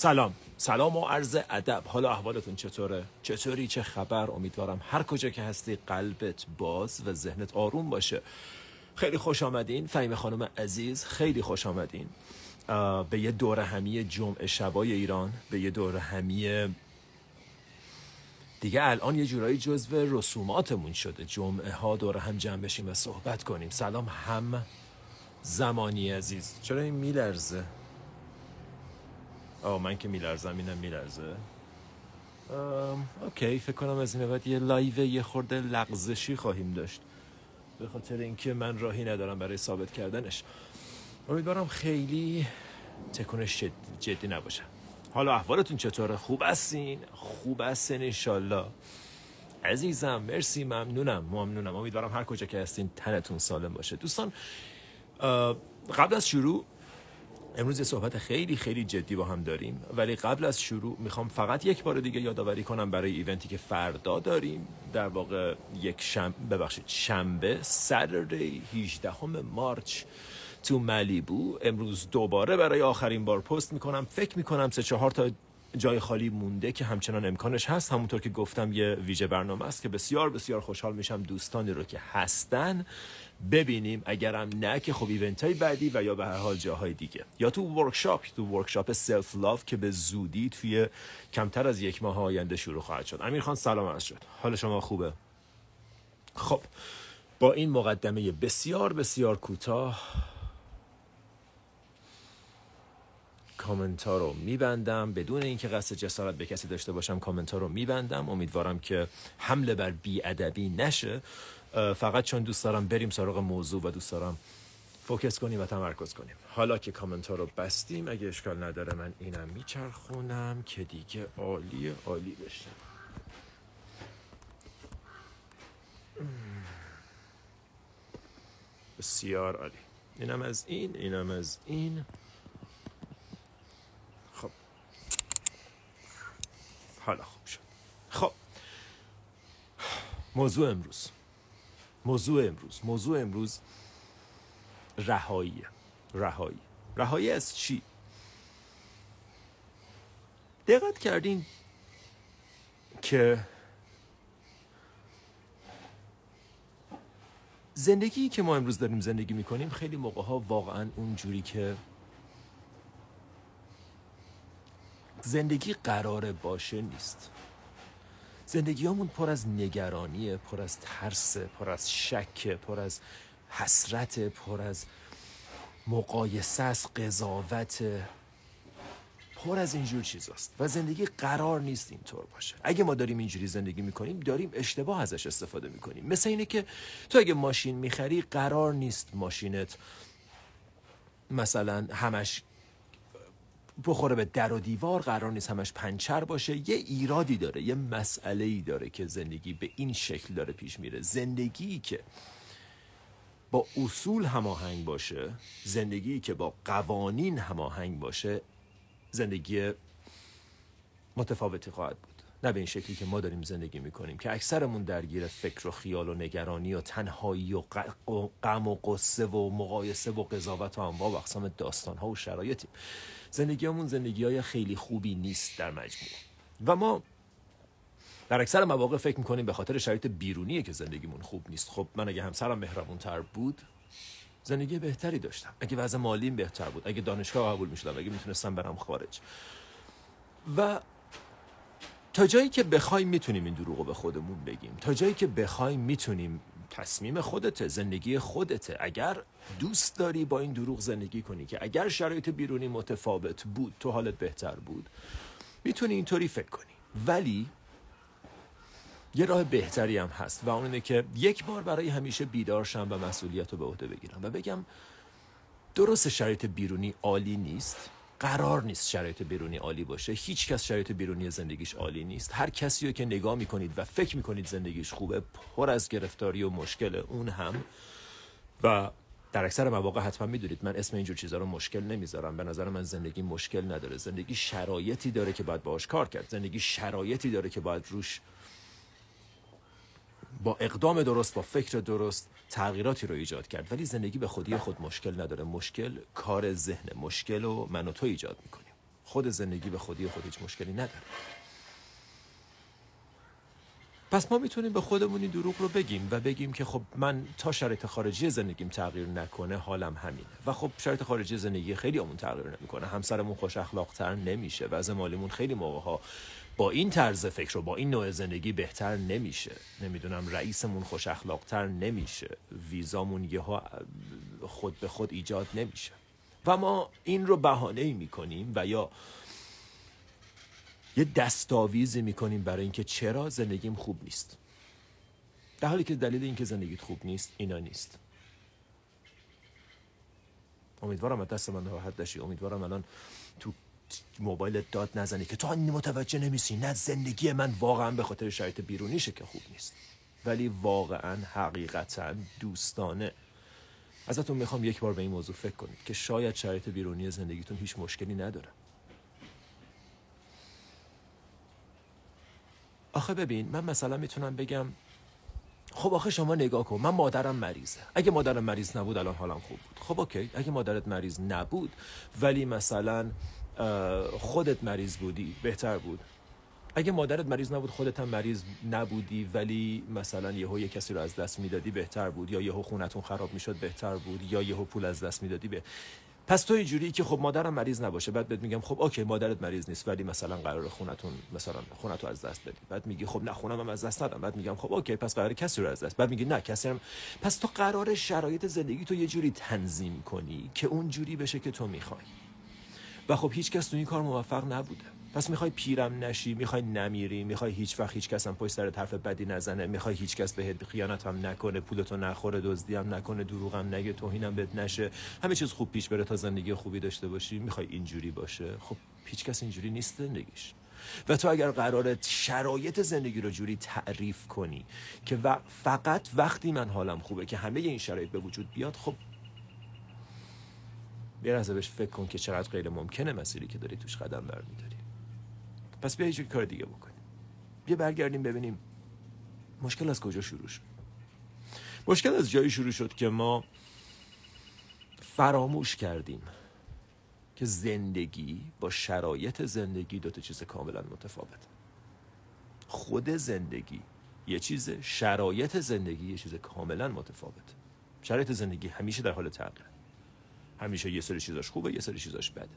سلام. سلام و عرض ادب. حالا احوالتون چطوره؟ چطوری؟ چه خبر؟ امیدوارم هر کجا که هستی قلبت باز و ذهنت آروم باشه. خیلی خوش آمدین. فهیم خانم عزیز خیلی خوش آمدین. به یه دور همی جمعه شبای ایران به یه دور همی دیگه الان یه جورایی جزو رسوماتمون شده. جمعه ها دور هم جمع بشیم و صحبت کنیم. سلام هم زمانی عزیز. چرا این میلرزه؟ آه من که میلرزم اینم میلرزه. okay فکر کنم از این بعد یه live یه خورده لغزشی خواهیم داشت. به خاطر اینکه من راهی ندارم برای ثابت کردنش. امیدوارم خیلی تکونش جدی, نباشه. حالا احوالتون چطوره؟ خوب هستین؟ خوب هستین انشالله عزیزم مرسی ممنونم ممنونم. امیدوارم هر کجا که هستین تنتون سالم باشه. دوستان قبل از شروع امروز یه صحبت خیلی خیلی جدی با هم داریم ولی قبل از شروع می‌خوام فقط یک بار دیگه یادآوری کنم برای ایونتی که فردا داریم در واقع یک شنبه ببخشید شنبه ساتردی 18 مارچ تو ملیبو. امروز دوباره برای آخرین بار پست می‌کنم. فکر می‌کنم سه چهار تا جای خالی مونده که همچنان امکانش هست. همونطور که گفتم یه ویژه برنامه است که بسیار بسیار خوشحال میشم دوستانی رو که هستن. ببینیم. اگرم نه که خب event های بعدی و یا به هر حال جاهای دیگه. یا تو workshop تو workshop self love که به زودی توی کمتر از یک ماه آینده شروع خواهد شد. امیر خان سلام عرض شد. حال شما خوبه؟ خب با این مقدمه بسیار بسیار کوتاه کامنت ها رو میبندم. بدون اینکه قصد جسارت به کسی داشته باشم کامنت ها رو میبندم. امیدوارم که حمله بر ادبی نشه. فقط چون دوست دارم بریم سراغ موضوع و دوست دارم فوکس کنیم و تمرکز کنیم. حالا که کامنت ها رو بستیم اگه اشکال نداره من اینم میچرخونم که دیگه عالی عالی بشه. بسیار عالی. اینم از این اینم از این. خب. حالا خوب شد. خب. موضوع امروز. موضوع امروز. موضوع امروز رهایی. رهایی. رهایی از چی؟ دقت کردین که زندگی که ما امروز داریم زندگی می‌کنیم خیلی موقع ها واقعا اونجوری که زندگی قراره باشه نیست. زندگیامون پر از نگرانیه پر از ترس پر از شک پر از حسرت پر از مقایسه از قضاوت پر از اینجور چیزاست. و زندگی قرار نیست اینطور باشه. اگه ما داریم اینجوری زندگی می‌کنیم داریم اشتباه ازش استفاده می‌کنیم. مثل اینه که تو اگه ماشین می‌خری قرار نیست ماشینت مثلا همش بخوره به در و دیوار قرار نیست همش پنچر باشه. یه ایرادی داره یه مسئله ای داره که زندگی به این شکل داره پیش میره. زندگی که با اصول هماهنگ باشه زندگی که با قوانین هماهنگ باشه زندگی متفاوتی خواهد بود. نه به این شکلی که ما داریم زندگی می‌کنیم که اکثرمون درگیر فکر و خیال و نگرانی و تنهایی و غم و قصه و مقایسه و قضاوت و انواع و اقسام داستان ها و شرایطیم. زندگیمون زندگی های خیلی خوبی نیست در مجموع. و ما در اکثر مواقع فکر می‌کنیم به خاطر شرایط بیرونیه که زندگیمون خوب نیست. خب من اگه همسرم مهربون تر بود زندگی بهتری داشتم. اگه وضع مالیم بهتر بود اگه دانشگاه قبول می‌شدم اگه می‌تونستم برم خارج. و تا جایی که بخوایم می‌تونیم این دروغو به خودمون بگیم. تا جایی که بخوایم می‌تونیم تصمیم خودته زندگی خودته اگر دوست داری با این دروغ زندگی کنی که اگر شرایط بیرونی متفاوت بود تو حالت بهتر بود می‌تونی اینطوری فکر کنی. ولی یه راه بهتری هم هست و اون اینه که یک بار برای همیشه بیدار شم و مسئولیت رو به عهده بگیرم و بگم درست شرایط بیرونی عالی نیست. قرار نیست شرایط بیرونی عالی باشه. هیچ کس شرایط بیرونی زندگیش عالی نیست. هر کسی رو که نگاه می‌کنید و فکر می‌کنید زندگیش خوبه پر از گرفتاری و مشکل اون هم. و در اکثر مواقع حتما می‌دونید من اسم اینجور چیزها رو مشکل نمی‌ذارم. به نظر من زندگی مشکل نداره. زندگی شرایطی داره که باید باش کار کرد. زندگی شرایطی داره که باید روش با اقدام درست با فکر درست تغییراتی رو ایجاد کرد. ولی زندگی به خودی خود مشکل نداره. مشکل کار ذهن. مشکل و من و تو ایجاد می‌کنیم. خود زندگی به خودی خود هیچ مشکلی نداره. پس ما می‌تونیم به خودمون این دروغ رو بگیم و بگیم که خب من تا شرایط خارجی زندگیم تغییر نکنه حالم همینه. و خب شرایط خارجی زندگی خیلی همون تغییر نمی‌کنه. همسرمون خوش اخلاقتر نمیشه. وضع مالیمون خیلی موقع با این طرز فکر و با این نوع زندگی بهتر نمیشه. نمی‌دونم رئیسمون خوش اخلاقتر نمیشه. ویزامون یه خود به خود ایجاد نمیشه. و ما این رو بهانه ای می‌کنیم و یا یه دستاویزی می‌کنیم برای اینکه چرا زندگیم خوب نیست. در حالی که دلیل اینکه زندگیت خوب نیست اینا نیست. امیدوارم از دست من راحت داشی امیدوارم الان تو موبایل داد نزنی که تو متوجه نمیسی نه زندگی من واقعا به خاطر شرایط بیرونیشه که خوب نیست. ولی واقعا حقیقتا دوستانه. ازتون می‌خوام یک بار به این موضوع فکر کنید که شاید شرایط بیرونی زندگیتون هیچ مشکلی نداره. آخه ببین من مثلا می‌تونم بگم خب آخه شما نگاه کن من مادرم مریضه. اگه مادرم مریض نبود الان حالم خوب بود. خب okay اگه مادرت مریض نبود ولی مثلا خودت مریض بودی بهتر بود. اگه مادرت مریض نبود خودت هم مریض نبودی ولی مثلا یهو یه کسی رو از دست می‌دادی بهتر بود. یا یهو خونتون خراب می‌شد بهتر بود. یا یهو پول از دست می‌دادی به پس تو اینجوری که خب مادرم مریض نباشه بعد بهت میگم خب okay مادرت مریض نیست ولی مثلا قرار خونتون مثلا خونتو از دست بدی. بعد میگی خب نه خونم هم از دست ندم. بعد میگم خب okay پس قرار کسی رو از دست بعد میگی نه کسی هم پس تو قرار شرایط زندگی تو یه جوری تنظیم کنی که اون جوری بشه که تو می‌خوای. و خب هیچ کس تو این کار موفق نبوده. پس می‌خوای پیرم نشی می‌خوای نمیری می‌خوای هیچ وقت هیچ کس هم پشت سر طرف بدی نزنه می‌خوای هیچ کس بهت خیانت هم نکنه پولتو نخوره دزدی هم نکنه دروغم نگه توهینم بهت نشه. همه چیز خوب پیش بره تا زندگی خوبی داشته باشی. می‌خوای اینجوری باشه. خب هیچ کس اینجوری نیست زندگیش. و تو اگر قرار شرایط زندگی رو جوری تعریف کنی که فقط وقتی من حالم خوبه که همه این شرایط به وجود بیاد خب یه لحظه بهش فکر کن که چقدر غیر ممکنه مسیری که داری توش قدم برمیداری. پس بیا یه کار دیگه بکنیم. بیا برگردیم ببینیم مشکل از کجا شروع شد. مشکل از جایی شروع شد که ما فراموش کردیم که زندگی با شرایط زندگی دوتا چیز کاملا متفاوت خود زندگی یه چیز شرایط زندگی یه چیز کاملا متفاوت شرایط زندگی همیشه در حال تغییر همیشه یه سری چیزاش خوبه یه سری چیزاش بده.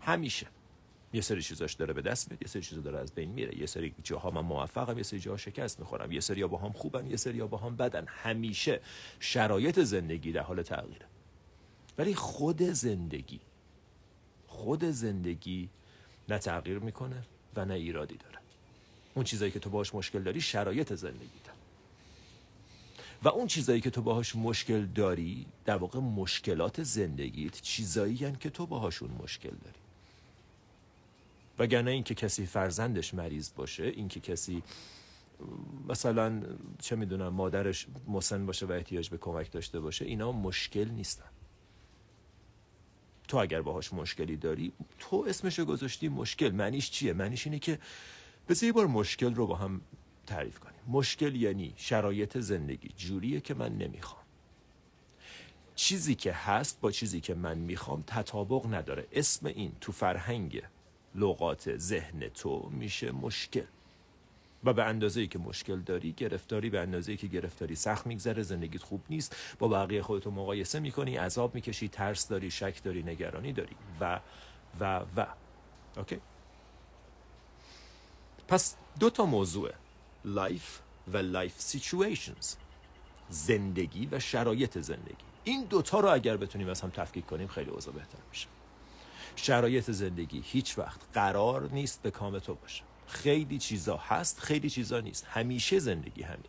همیشه. یه سری چیزاش داره به دست میاد یه سری چیزا داره از بین میره. یه سری جاها من موفقم یه سری جاها شکست می‌خورم. یه سری با هم خوبن یه سری با هم بدن. همیشه شرایط زندگی در حال تغییره. ولی خود زندگی خود زندگی نه تغییر می‌کنه و نه ایرادی داره. اون چیزایی که تو باش مشکل داری شرایط زندگی. و اون چیزایی که تو باهاش مشکل داری در واقع مشکلات زندگیت چیزایی که تو باهاشون مشکل داری. وگرنه اینکه کسی فرزندش مریض باشه اینکه کسی مثلا چه می‌دونم مادرش مسن باشه و احتیاج به کمک داشته باشه اینا مشکل نیستن. تو اگر باهاش مشکلی داری تو اسمشو گذاشتی مشکل. معنیش چیه؟ معنیش اینه که بذار یه بار مشکل رو با هم تعریف کنیم. مشکل یعنی شرایط زندگی. جوریه که من نمی‌خوام. چیزی که هست با چیزی که من می‌خوام تطابق نداره. اسم این تو فرهنگ لغات ذهن تو میشه مشکل. و به اندازه ای که مشکل داری گرفتاری به اندازه ای که گرفتاری سخت میگذره زندگیت خوب نیست با بقیه خودتو مقایسه می‌کنی عذاب می‌کشی ترس داری شک داری نگرانی داری. و و و. اوکی؟ پس دو تا موضوعه. Life و life situations. زندگی و شرایط زندگی. این دوتا رو اگر بتونیم از هم تفکیک کنیم خیلی اوضاع بهتر میشه. شرایط زندگی هیچ وقت قرار نیست به کام تو باشه. خیلی چیزا هست خیلی چیزا نیست. همیشه زندگی همینه.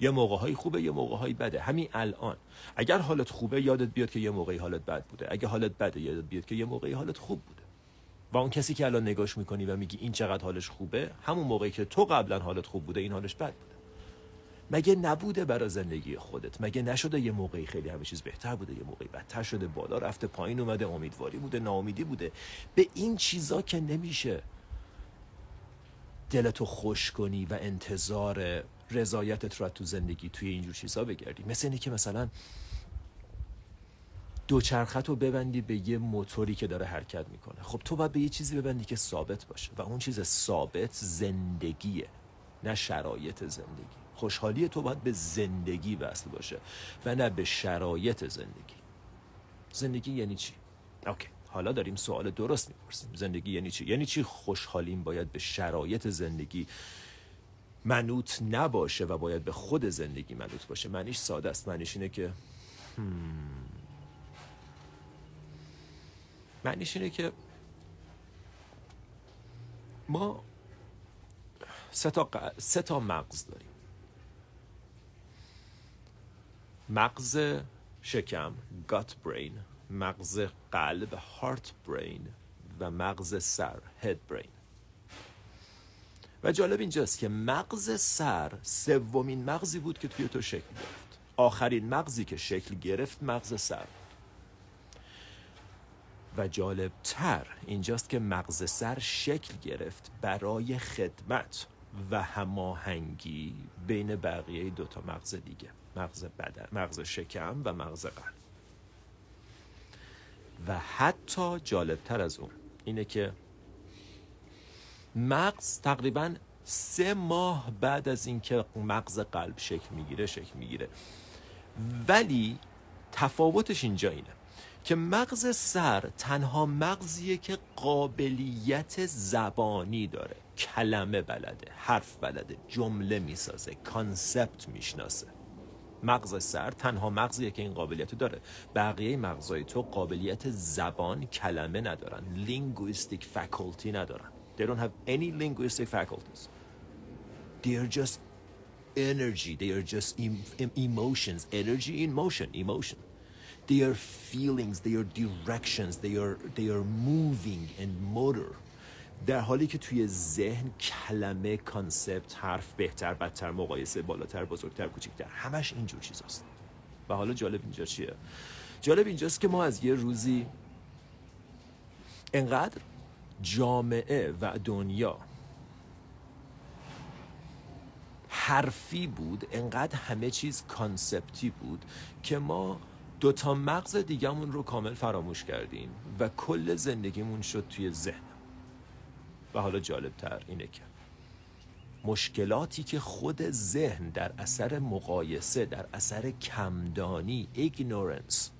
یه موقع های خوبه یه موقع های بده. همین الان. اگر حالت خوبه یادت بیاد که یه موقعی حالت بد بوده. اگر حالت بده یادت بیاد که یه موقعی حالت خوب بوده. و اون کسی که الان نگاش می‌کنی و میگی این چقدر حالش خوبه همون موقعی که تو قبلا حالت خوب بوده این حالش بد بوده. مگه نبوده برای زندگی خودت؟ مگه نشده یه موقعی خیلی همه چیز بهتر بوده یه موقعی بدتر شده بالا رفته پایین اومده امیدواری بوده ناامیدی بوده. به این چیزا که نمیشه. دلتو خوش کنی و انتظار رضایتت رو تو زندگی توی اینجور چیزا بگردی. مثل اینه که مثلا دوچرخت رو ببندی به یه موتوری که داره حرکت می‌کنه. خب تو باید به یه چیزی ببندی که ثابت باشه و اون چیز ثابت زندگیه نه شرایط زندگی. خوشحالی تو باید به زندگی وصل باشه و نه به شرایط زندگی. زندگی یعنی چی؟ اوکی حالا داریم سوال درست می‌پرسیم. زندگی یعنی چی؟ یعنی چی خوشحالیم باید به شرایط زندگی منوط نباشه و باید به خود زندگی منوط باشه؟ معنیش ساده است. معنیش اینه که معنیش اینه که ما سه تا, سه تا مغز داریم. مغز شکم gut brain مغز قلب heart brain و مغز سر head brain. و جالب اینجاست که مغز سر سومین مغزی بود که توی تو شکل گرفت. آخرین مغزی که شکل گرفت مغز سر و جالب تر اینجاست که مغز سر شکل گرفت برای خدمت و هماهنگی بین بقیه دوتا مغز دیگه مغز بدن مغز شکم و مغز قلب. و حتی جالبتر از اون اینه که مغز تقریبا سه ماه بعد از اینکه مغز قلب شکل می‌گیره شکل می‌گیره. ولی تفاوتش اینجا اینه. که مغز سر تنها مغزیه که قابلیت زبانی داره. کلمه بلده حرف بلده جمله می‌سازه کانسپت می‌شناسه. مغز سر تنها مغزیه که این قابلیت داره. بقیه مغزای تو قابلیت زبان کلمه ندارن linguistic faculty ندارن. They don't have any linguistic faculties. They are just energy. They are just emotions. Energy in motion. Emotion. They are feelings they are directions they are they are moving and motor. در حالی که توی ذهن کلمه کانسپت حرف بهتر بدتر مقایسه بالاتر بزرگتر کوچکتر همش اینجور چیزاست. و حالا جالب اینجا چیه؟ جالب اینجاست که ما از یه روزی انقدر جامعه و دنیا حرفی بود انقدر همه چیز concept ی بود که ما دوتا مغز دیگمون رو کامل فراموش کردیم و کل زندگیمون شد توی ذهن و حالا جالبتر اینه که مشکلاتی که خود ذهن در اثر مقایسه در اثر کمدانی ignorance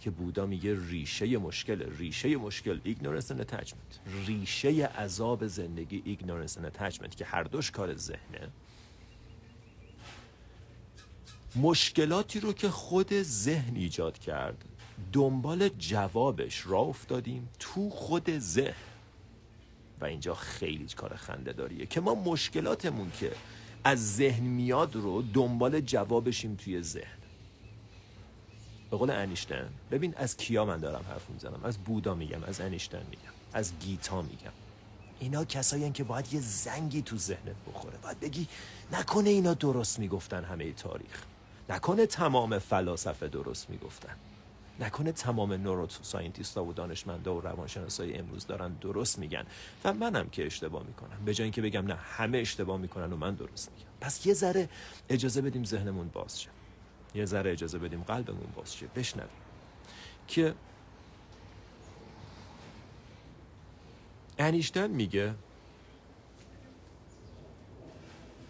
که بودا میگه ریشه مشکل ریشه مشکل ignorance and attachment. ریشه عذاب زندگی ignorance and attachment که هر دوش کار ذهنه. مشکلاتی رو که خود ذهن ایجاد کرد. دنبال جوابش را افتادیم تو خود ذهن. و اینجا خیلی کار خنده داریه که ما مشکلاتمون که از ذهن میاد رو دنبال جوابشیم توی ذهن. به قول انیشتن ببین از کیا من دارم حرف می‌زنم؟ از بودا میگم از انیشتن میگم از گیتا میگم. اینا کسایی که باید یه زنگی تو ذهنت بخوره. باید بگی نکنه اینا درست می‌گفتن همه تاریخ. نکنه تمام فلاسفه درست می‌گفتن. نکنه تمام neuroscientist و دانشمندا و روانشناسای امروز دارن درست میگن. و منم که اشتباه می‌کنم. به جای اینکه بگم نه همه اشتباه می‌کنن و من درست میگم. پس یه ذره اجازه بدیم ذهنمون باز شه. یه ذره اجازه بدیم قلبمون باز شه. بشنویم. که انیشتن میگه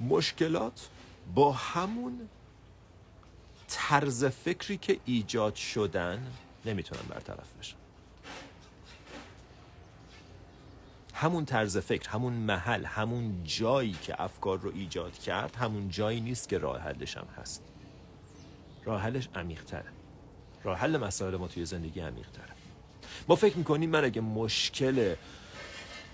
مشکلات با همون طرز فکری که ایجاد شدن نمی‌تونن برطرف بشن همون طرز فکر همون محل همون جایی که افکار رو ایجاد کرد همون جایی نیست که راه حلش هم هست. راه حلش عمیق‌تره. راه حل مسائل ما توی زندگی عمیق‌تره. ما فکر می‌کنیم من اگه مشکل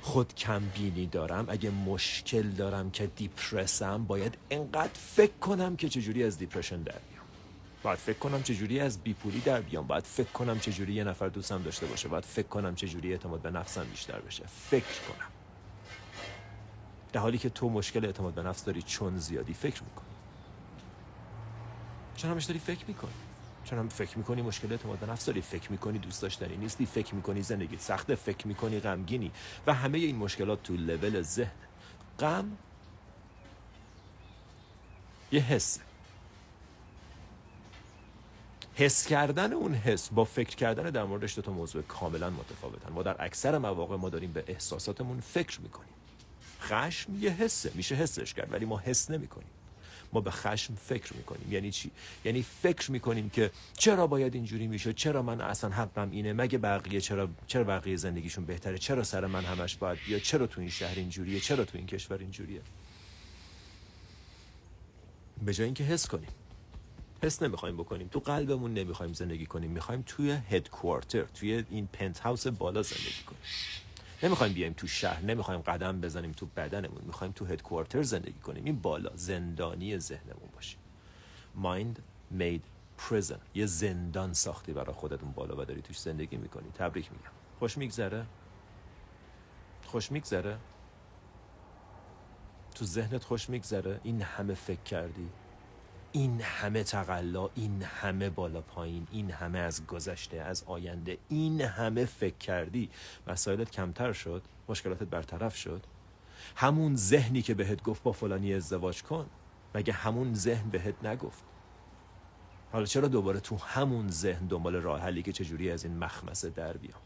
خود کم بینی دارم اگه مشکل دارم که دیپرسم باید انقدر فکر کنم که چجوری از دیپرشن در باید فکر کنم چجوری از بیپولی در بیام. باید فکر کنم چجوری یه نفر دوستم داشته باشه. باید فکر کنم چجوری اعتماد به نفسم بیشتر بشه. فکر کنم. در حالی که تو مشکل اعتماد به نفس داری چون زیادی فکر می‌کنی. چون همش داری فکر می‌کنی. چون هم فکر می‌کنی مشکل اعتماد به نفس داری. فکر می‌کنی دوست داشتنی نیستی. فکر می‌کنی زندگی سخته. فکر می‌کنی غمگینی. و همه این مشکلات تو لول ذهن. غم یه حسه حس کردن اون حس با فکر کردن در موردش دو تا موضوع کاملا متفاوتن. ما در اکثر مواقع ما داریم به احساساتمون فکر می‌کنیم. خشم یه حسه میشه حسش کرد ولی ما حس نمی‌کنیم. ما به خشم فکر می‌کنیم. یعنی چی؟ یعنی فکر می‌کنیم که چرا باید اینجوری میشه؟ چرا من اصلا حقم اینه؟ مگه بقیه چرا چرا بقیه زندگیشون بهتره؟ چرا سر من همش باید بیا چرا تو این شهر اینجوریه؟ چرا تو این کشور اینجوریه؟ به جای اینکه حس کنیم. حس نمی‌خوایم بکنیم. تو قلبمون نمی‌خوایم زندگی کنیم. می‌خوایم توی هدکوارتر توی این پنت هاوس بالا زندگی کنیم. نمی‌خوایم بیایم تو شهر نمی‌خوایم قدم بزنیم تو بدنمون. می‌خوایم تو هدکوارتر زندگی کنیم. این بالا زندانی ذهنمون باشیم مایند مید پریزن یه زندان ساختی برای خودتون بالا و داری توش زندگی می‌کنی. تبریک میگم. خوش میگذره. خوش میگذره. تو ذهنت خوش میگذره. این همه فکر کردی. این همه تقلا این همه بالا پایین این همه از گذشته از آینده این همه فکر کردی. مسائلت کمتر شد مشکلاتت برطرف شد. همون ذهنی که بهت گفت با فلانی ازدواج کن مگه همون ذهن بهت نگفت؟ حالا چرا دوباره تو همون ذهن دنبال راه حلی که چجوری از این مخمسه در بیام؟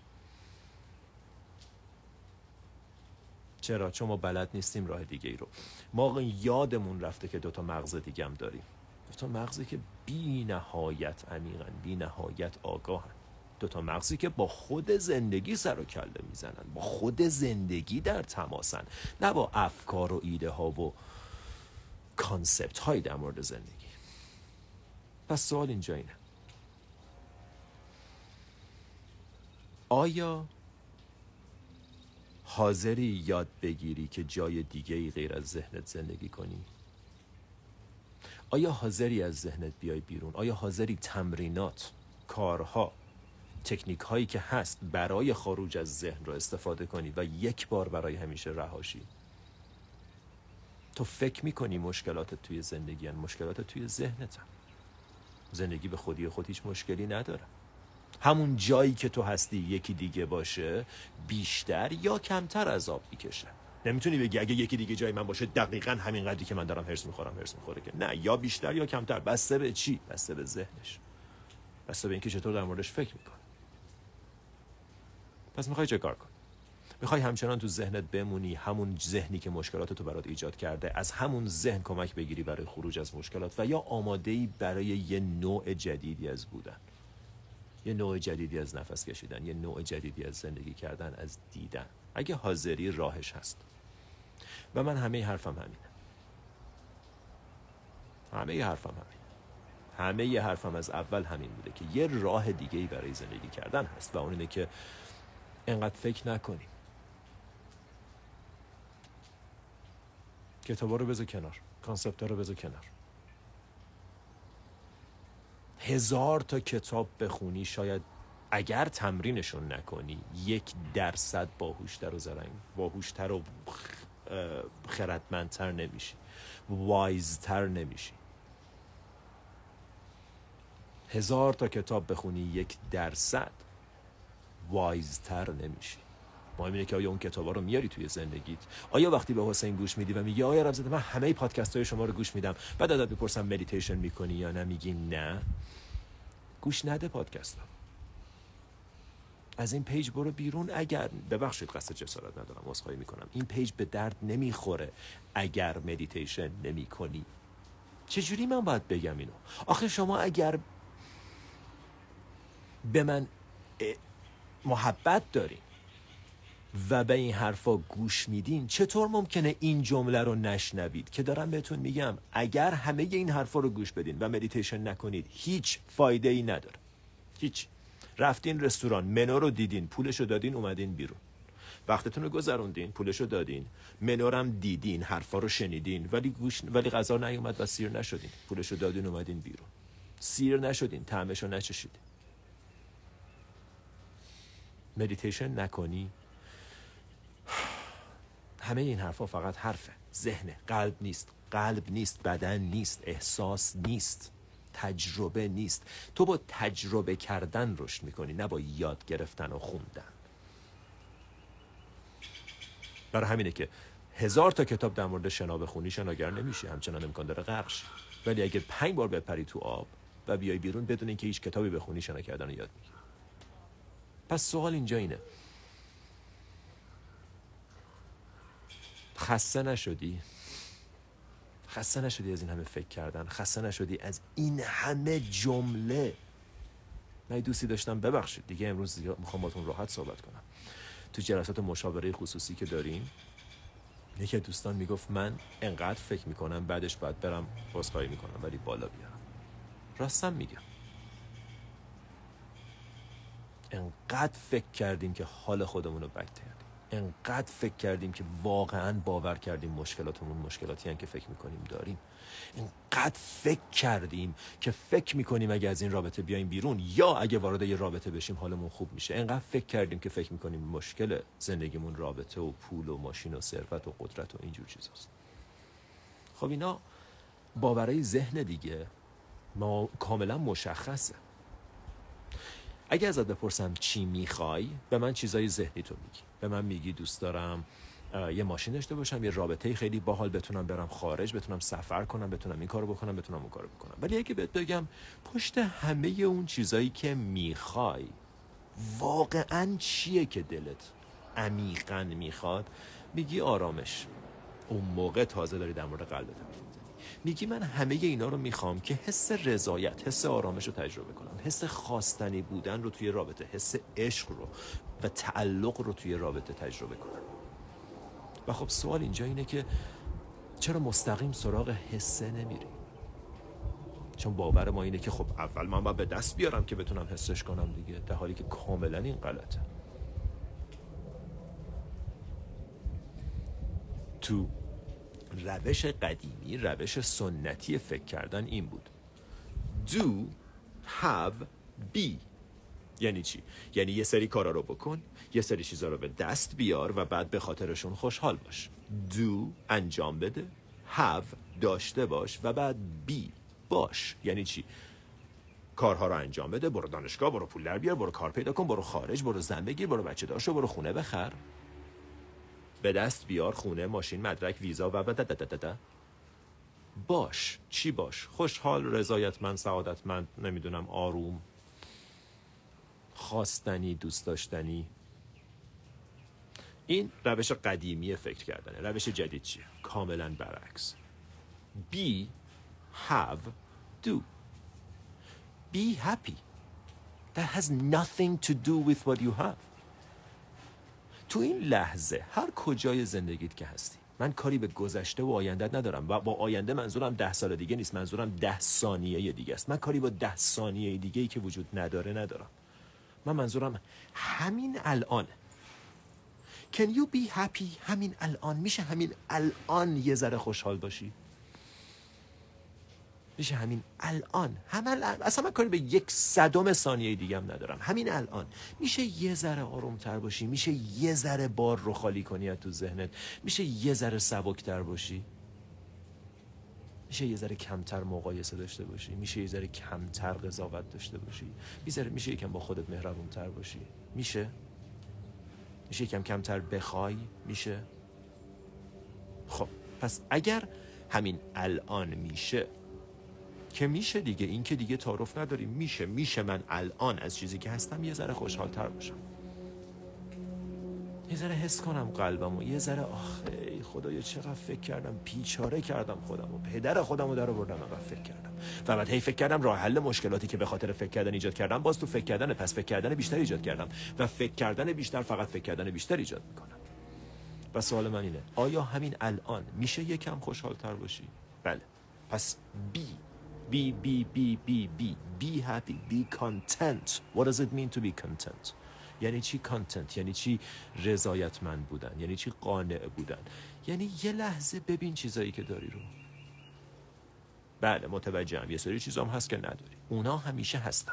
چرا؟ چون ما بلد نیستیم راه دیگه ای رو. ما یادمون رفته که دوتا مغز دیگه هم داریم. دوتا مغزی که بی نهایت عمیقن بی نهایت آگاهن. دوتا مغزی که با خود زندگی سر و کله می‌زنن با خود زندگی در تماسن. نه با افکار و ایده ها و کانسپت هایی در مورد زندگی. پس سوال اینجا اینه. آیا حاضری یاد بگیری که جای دیگه ای غیر از ذهنت زندگی کنی؟ آیا حاضری از ذهنت بیای بیرون؟ آیا حاضری تمرینات، کارها، تکنیک هایی که هست برای خروج از ذهن رو استفاده کنی و یک بار برای همیشه رهاشی؟ تو فکر می‌کنی مشکلات توی زندگی هن. مشکلات توی ذهنت زندگی به خودی خود هیچ مشکلی نداره همون جایی که تو هستی یکی دیگه باشه بیشتر یا کمتر از آب می‌کشه نمی‌تونی بگی اگه یکی دیگه جای من باشه دقیقا همین قدری که من دارم هرس می‌خورم هرس می‌خوره که نه یا بیشتر یا کمتر. بسته به چی؟ بسته به ذهنش. بسته به اینکه چطور در موردش فکر می‌کنه پس می‌خوای چه کار کن می‌خوای همچنان تو ذهنت بمونی همون ذهنی که مشکلات تو برات ایجاد کرده از همون ذهن کمک بگیری برای خروج از مشکلات و یا آماده ای برای یه نوع جدیدی از بودن. یه نوع جدیدی از نفس کشیدن یه نوع جدیدی از زندگی کردن از دیدن. اگه حاضری راهش هست. و من همه حرفم همینه. همه حرفم همینه. همه حرفم از اول همین بوده که یه راه دیگه ای برای زندگی کردن هست و اون اینه که انقدر فکر نکنیم. کتابا رو بذار کنار. کانسپت رو بذار کنار. هزار تا کتاب بخونی شاید اگر تمرینشون نکنی یک درصد باهوشتر و زرنگ باهوشتر و خردمندتر نمیشی. وایزتر نمیشی. هزار تا کتاب بخونی یک درصد wise تر نمیشی. مهم اینه که آیا اون کتابا رو میاری توی زندگیت؟ آیا وقتی به حسین گوش میدی و میگی آیا رمزده من همه پادکست های شما رو گوش میدم بعد ازت بپرسم مدیتیشن می‌کنی یا نه میگی نه. گوش نده پادکست ها از این page برو بیرون اگر ببخشید قصد جسارت ندارم عذرخواهی می‌کنم. این page به درد نمی‌خوره اگر مدیتیشن نمی کنی چجوری من باید بگم اینو؟ آخه شما اگر به من محبت دارین و به این حرفا گوش میدین چطور ممکنه این جمله رو نشنوید؟ که دارم بهتون میگم اگر همه این حرفا رو گوش بدین و مدیتیشن نکنید هیچ فایده ای نداره. هیچ. رفتین رستوران منو رو دیدین پولش رو دادین اومدین بیرون. وقتتون رو گذروندین پولش رو دادین. منو هم دیدین حرفا رو شنیدین ولی گوش ولی غذا نیومد و سیر نشدین. پولش رو دادین اومدین بیرون. سیر نشدین طعمش رو نچشیدین. مدیتیشن نکنی. همه این حرفا فقط حرفه. ذهنه. قلب نیست. قلب نیست بدن نیست احساس نیست. تجربه نیست. تو با تجربه کردن رشد می‌کنی نه با یاد گرفتن و خوندن. برای همینه که هزار تا کتاب در مورد شنا بخونی شناگر نمیشه همچنان امکان داره غرق ولی اگه پنج بار بپری تو آب و بیای بیرون بدون اینکه هیچ کتابی بخونی شنا کردن یاد می‌گیری. پس سوال اینجا اینه. خسته نشدی؟ خسته نشدی از این همه فکر کردن خسته نشدی از این همه جمله؟ من دوستی داشتم ببخشید دیگه امروز می‌خوام باتون راحت صحبت کنم. تو جلسات مشاوره خصوصی که داریم یکی دوستان می‌گفت من انقدر فکر می‌کنم بعدش باید برم بازخواهی می‌کنم ولی بالا بیارم. راستم میگم. انقدر فکر کردیم که حال خودمون رو انقدر فکر کردیم که واقعا باور کردیم مشکلاتمون مشکلاتی هم که فکر می‌کنیم داریم. انقدر فکر کردیم که فکر می‌کنیم اگه از این رابطه بیایم بیرون یا اگه وارد یه رابطه بشیم حالمون خوب میشه. انقدر فکر کردیم که فکر می‌کنیم مشکل زندگیمون رابطه و پول و ماشین و ثروت و قدرت و اینجور چیزاست. خب اینا باورای ذهن دیگه ما کاملا مشخصه. اگه ازت بپرسم چی می‌خوای به من چیزای ذهنی تو میگی. به من میگی دوست دارم یه ماشین داشته باشم یه رابطه خیلی باحال بتونم برم خارج بتونم سفر کنم بتونم این کارو بکنم بتونم اون کارو بکنم. ولی اگه بهت بگم پشت همه اون چیزایی که می‌خوای واقعا چیه که دلت عمیقا می‌خواد؟ میگی آرامش. اون موقع تازه داری در مورد قلبت میگی من همه اینا رو می‌خوام که حس رضایت حس آرامش رو تجربه کنم. حس خواستنی بودن رو توی رابطه حس عشق رو و تعلق رو توی رابطه تجربه کنم. و خب سوال اینجا اینه که چرا مستقیم سراغ حسه نمیری چون باور ما اینه که خب اول من باید به دست بیارم که بتونم حسش کنم دیگه در حالی که کاملا این غلطه. تو روش قدیمی روش سنتی فکر کردن این بود. Do have be. یعنی چی؟ یعنی یه سری کارا رو بکن یه سری چیزا رو به دست بیار و بعد به خاطرشون خوشحال باش. Do انجام بده. Have داشته باش و بعد be باش. یعنی چی؟ کارها رو انجام بده برو دانشگاه برو پول در بیار برو کار پیدا کن برو خارج برو زن بگیر برو بچه داشته برو خونه بخر. به دست بیار خونه ماشین مدرک ویزا و بعد باش چی باش؟ خوشحال رضایتمند سعادتمند نمی‌دونم آروم. خواستنی دوست داشتنی. این روش قدیمی فکر کردنه. روش جدید چیه؟ کاملا برعکس. Be have do. Be happy. That has nothing to do with what you have. تو این لحظه هر کجای زندگیت که هستی من کاری به گذشته و آینده ندارم و با آینده منظورم ده سال دیگه نیست منظورم ده ثانیه دیگه است. من کاری با ده ثانیه دیگه ای که وجود نداره ندارم. من منظورم همین الان. Can you be happy همین الان؟ میشه همین الان یه ذره خوشحال باشی؟ میشه همین الان. همین الان اصلا من کاری به یک صدم ثانیه دیگه هم ندارم. همین الان. میشه یه ذره آرومتر باشی. میشه یه ذره بار رو خالی کنی از تو ذهنت. میشه یه ذره سبکتر باشی. میشه یه ذره کمتر مقایسه داشته باشی. میشه یه ذره کمتر قضاوت داشته باشی. میشه میشه یکم با خودت مهربونتر باشی. میشه؟ میشه یکم کمتر بخوای؟ میشه؟ خب پس اگر همین الان میشه که میشه دیگه این که دیگه تعارف نداریم میشه میشه من الان از چیزی که هستم یه ذره خوشحالتر باشم. یه ذره حس کنم قلبم و یه ذره آخه خدایا چقدر فکر کردم پیچاره کردم خودم و پدر خودم رو در آوردم و فکر کردم. و بعد هی فکر کردم راه حل مشکلاتی که به خاطر فکر کردن ایجاد کردم باز تو فکر کردن پس فکر کردن بیشتر ایجاد کردم. و فکر کردن بیشتر فقط فکر کردن بیشتر ایجاد می‌کنم. و سوال من اینه آیا همین الان میشه یکم خوشحالتر باشی؟ بله. پس بی Be, be, be, be, be. Be happy. Be content. What does it mean to be content? یعنی چی کانتنت یعنی چی رضایتمند بودن؟ یعنی چی قانع بودن؟ یعنی یه لحظه ببین چیزایی که داری رو. بله متوجهم. یه سری چیزا هم هست که نداری. اونا همیشه هستن.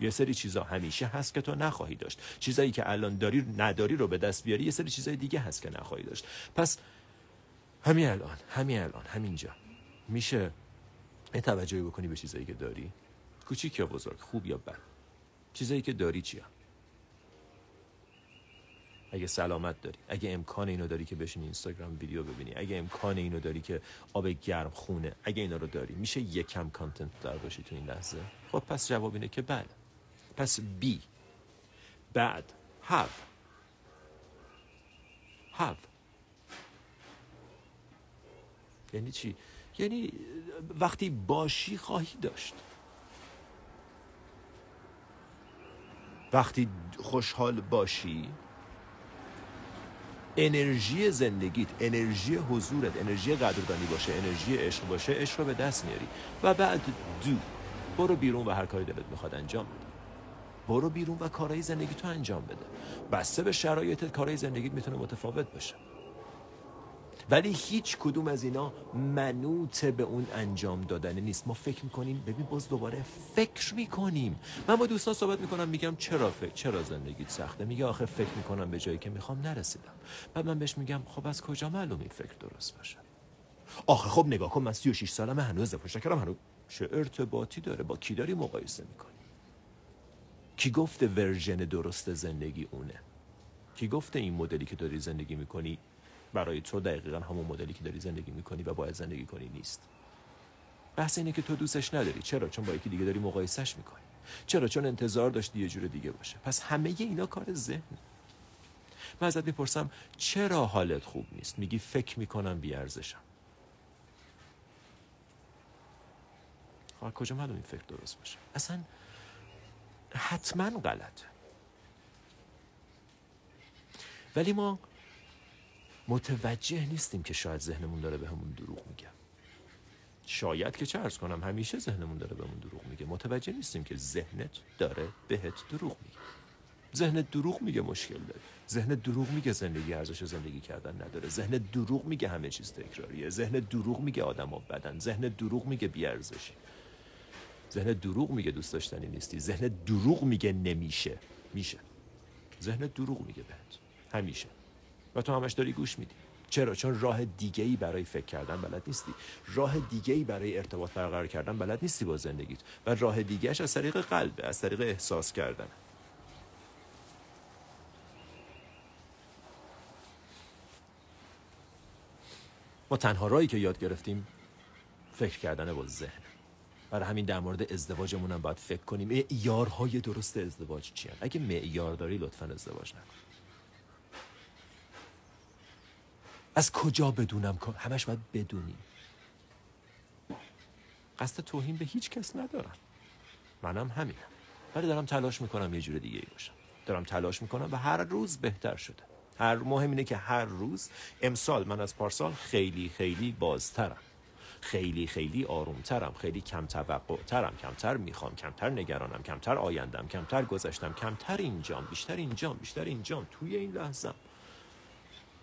یه سری چیزا همیشه هست که تو نخواهی داشت. چیزایی که الان داری نداری رو به دست بیاری یه سری چیزای دیگه هست که نخواهی داشت. پس همین الان همین الان همینجا. میشه یه توجهی بکنی به چیزایی که داری. کوچیک یا بزرگ خوب یا بد. چیزایی که داری چیه؟ اگه سلامت داری اگه امکان اینو داری که بشین اینستاگرام ویدیو ببینی اگه امکان اینو داری که آب گرم خونه اگه اینا رو داری میشه یکم کانتنت دار باشی تو این لحظه؟ خب پس جواب اینه که بله. پس بی بعد have. Have. یعنی چی؟ یعنی وقتی باشی خواهی داشت. وقتی خوشحال باشی انرژی زندگیت انرژی حضورت انرژی قدردانی باشه انرژی عشق باشه عشق رو به دست میاری. و بعد دو برو بیرون و هر کاری دلت می‌خواد انجام بده. برو بیرون و کارهای زندگی تو انجام بده. بسته به شرایطت کارهای زندگیت می‌تونه متفاوت باشه. ولی هیچ کدوم از اینا منوط به اون انجام دادن نیست. ما فکر می‌کنیم ببین باز دوباره فکر می‌کنیم. من با دوستان صحبت می‌کنم میگم چرا فکر چرا زندگیت سخته؟ میگه آخه فکر می‌کنم به جایی که می‌خوام نرسیدم. بعد من بهش میگم خب از کجا معلوم این فکر درست باشه؟ آخه خب نگاه کن من 36 سالمه هنوز ازدواج نکردم هنوز چه ارتباطی داره؟ با کی داری مقایسه می‌کنی؟ کی گفته ورژن درست زندگی اونه؟ کی گفته این مدلی که داری زندگی می‌کنی برای تو دقیقا همون مدلی که داری زندگی می‌کنی و باید زندگی کنی نیست. بحث اینه که تو دوستش نداری. چرا؟ چون با یکی دیگه داری مقایسش می‌کنی. چرا؟ چون انتظار داشتی یه جور دیگه باشه. پس همه اینا کار ذهن من ازت می‌پرسم چرا حالت خوب نیست؟ میگی فکر می‌کنم بیارزشم. خب کجا معلوم این فکر درست باشه؟ اصلا حتما غلطه. ولی ما متوجه نیستیم که شاید ذهنمون داره به همون دروغ میگه. شاید که چه کنم همیشه ذهنمون داره بهمون دروغ میگه. متوجه نیستیم که ذهنت داره بهت دروغ میگه. ذهن دروغ میگه مشکل داری ذهن دروغ میگه زندگی ارزش زندگی کردن نداره. ذهن دروغ میگه همه چیز تکراریه. ذهن دروغ میگه آدم بدن. ذهن دروغ میگه بیارزشی. ذهن دروغ میگه دوست داشتنی نیستی. ذهن دروغ میگه نمیشه. میشه. ذهن دروغ میگه بهت. همیشه. و تو همش داری گوش میدی. چرا؟ چون راه دیگه ای برای فکر کردن بلد نیستی. راه دیگه ای برای ارتباط برقرار کردن بلد نیستی با زندگیت. و راه دیگهش از طریق قلب از طریق احساس کردن. ما تنها راهی که یاد گرفتیم فکر کردن با ذهن. برای همین در مورد ازدواجمون هم باید فکر کنیم. معیارهای درست ازدواج چیه؟ اگه معیار داری لطفا ازدواج نکن. از کجا بدونم همش باید بدونی؟ قصد توهین به هیچ کس ندارم. منم همینم. ولی دارم تلاش می‌کنم یه جور دیگه ای باشم. دارم تلاش می‌کنم و هر روز بهتر شده. هر مهم اینه که هر روز امسال من از پارسال خیلی خیلی بازترم. خیلی خیلی آرومترم خیلی کم توقع ترم کمتر می‌خوام کمتر نگرانم کمتر آیندم کمتر گذشتم کمتر اینجام بیشتر اینجام بیشتر اینجام. توی این لحظه